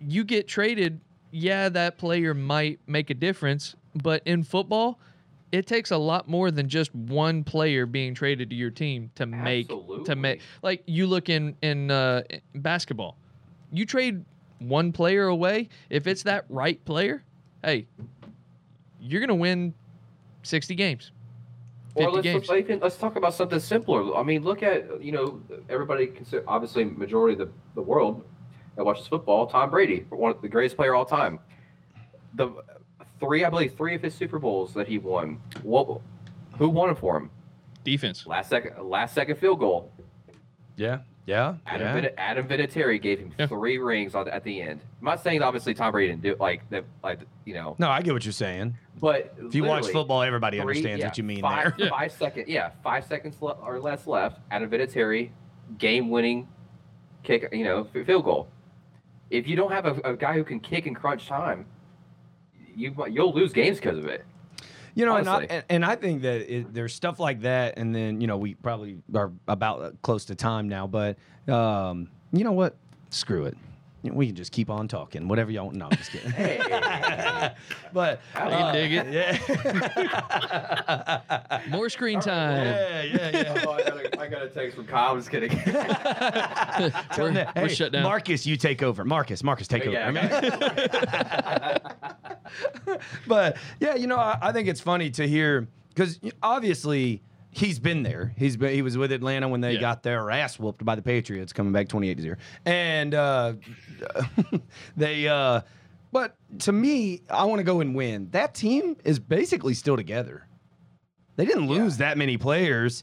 you get traded. Yeah, that player might make a difference, but in football, it takes a lot more than just one player being traded to your team to make to make. Like you look in in uh, in basketball, you trade one player away. If it's that right player, hey, you're gonna win sixty games. Or let's, games. let's, even- let's talk about something simpler. I mean, look at you know everybody consider obviously majority of the, the world that watches football. Tom Brady, one of the greatest player of all time. The three, I believe, three of his Super Bowls that he won. What? Who won it for him? Defense. Last second, last second field goal. yeah, yeah, Adam, yeah. Vin- Adam Vinatieri gave him Yeah. three rings on, at the end. I'm not saying obviously Tom Brady didn't do it like that, like you know, No, I get what you're saying. but If you watch football, everybody three- understands yeah, what you mean five, there. Yeah. Five second, yeah, five seconds le- or less left. Adam Vinatieri, game-winning kick, you know, f- field goal. If you don't have a, a guy who can kick in crunch time, you you'll lose games because of it. You know, and I, and, and I think that it, there's stuff like that, and then you know we probably are about uh, close to time now, but um, you know what? Screw it. You know, We can just keep on talking. Whatever y'all. No, I'm just kidding. Hey, but I You uh, dig it? Yeah. More screen time. yeah, yeah, yeah. oh, I, got a, I got a text from Kyle. I'm just kidding. We're- them, we're shut down. Marcus, you take over. Marcus, Marcus, take over. Yeah, I mean- but yeah, you know, I, I think it's funny to hear because obviously he's been there. He's been he was with Atlanta when they Yeah. got their ass whooped by the Patriots, coming back twenty eight to zero, and uh, they. Uh, but to me, I want to go and win. That team is basically still together. They didn't lose that many players,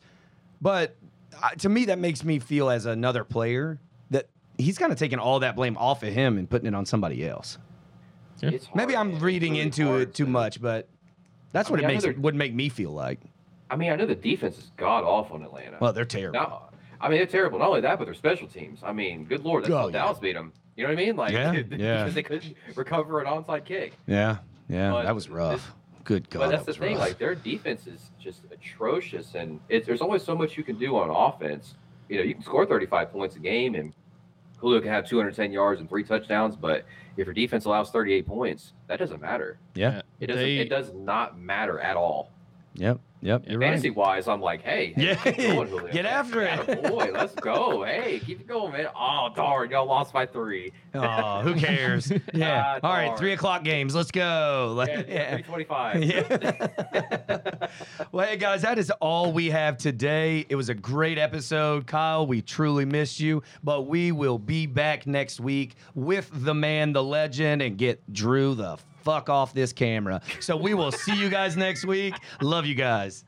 but uh, to me, that makes me feel as another player that he's kind of taking all that blame off of him and putting it on somebody else. It's Maybe hard, I'm man. Reading really into hard it too to- much, but that's I what mean, it makes they're- would make me feel like. I mean, I know the defense is god awful in Atlanta. Well, they're terrible. Now, I mean, they're terrible. Not only that, but their special teams. I mean, good lord, that's Oh, how yeah. Dallas beat them. You know what I mean? Like, Yeah, because yeah. they couldn't recover an onside kick. yeah, yeah, But that was rough. this- Good God, but that's that the thing. rough. Like, their defense is just atrocious, and it's, there's always so much you can do on offense. You know, you can score 35 points a game, and Julio can have 210 yards and three touchdowns. But if your defense allows 38 points, that doesn't matter. yeah, It doesn't. They- it does not matter at all. yep, yep. You're Fantasy right. wise, I'm like, hey, hey, Yeah, going, get after it. boy. Let's go. Hey, keep it going, man. Oh darn, y'all lost by three. Oh, who cares? Yeah. Ah, All right, three o'clock games. Let's go. Yeah, yeah. three twenty-five. Yeah. well, hey guys, that is all we have today. It was a great episode, Kyle. We truly missed you, but we will be back next week with the man, the legend, and get Drew the fuck off this camera. So we will see you guys next week. Love you guys.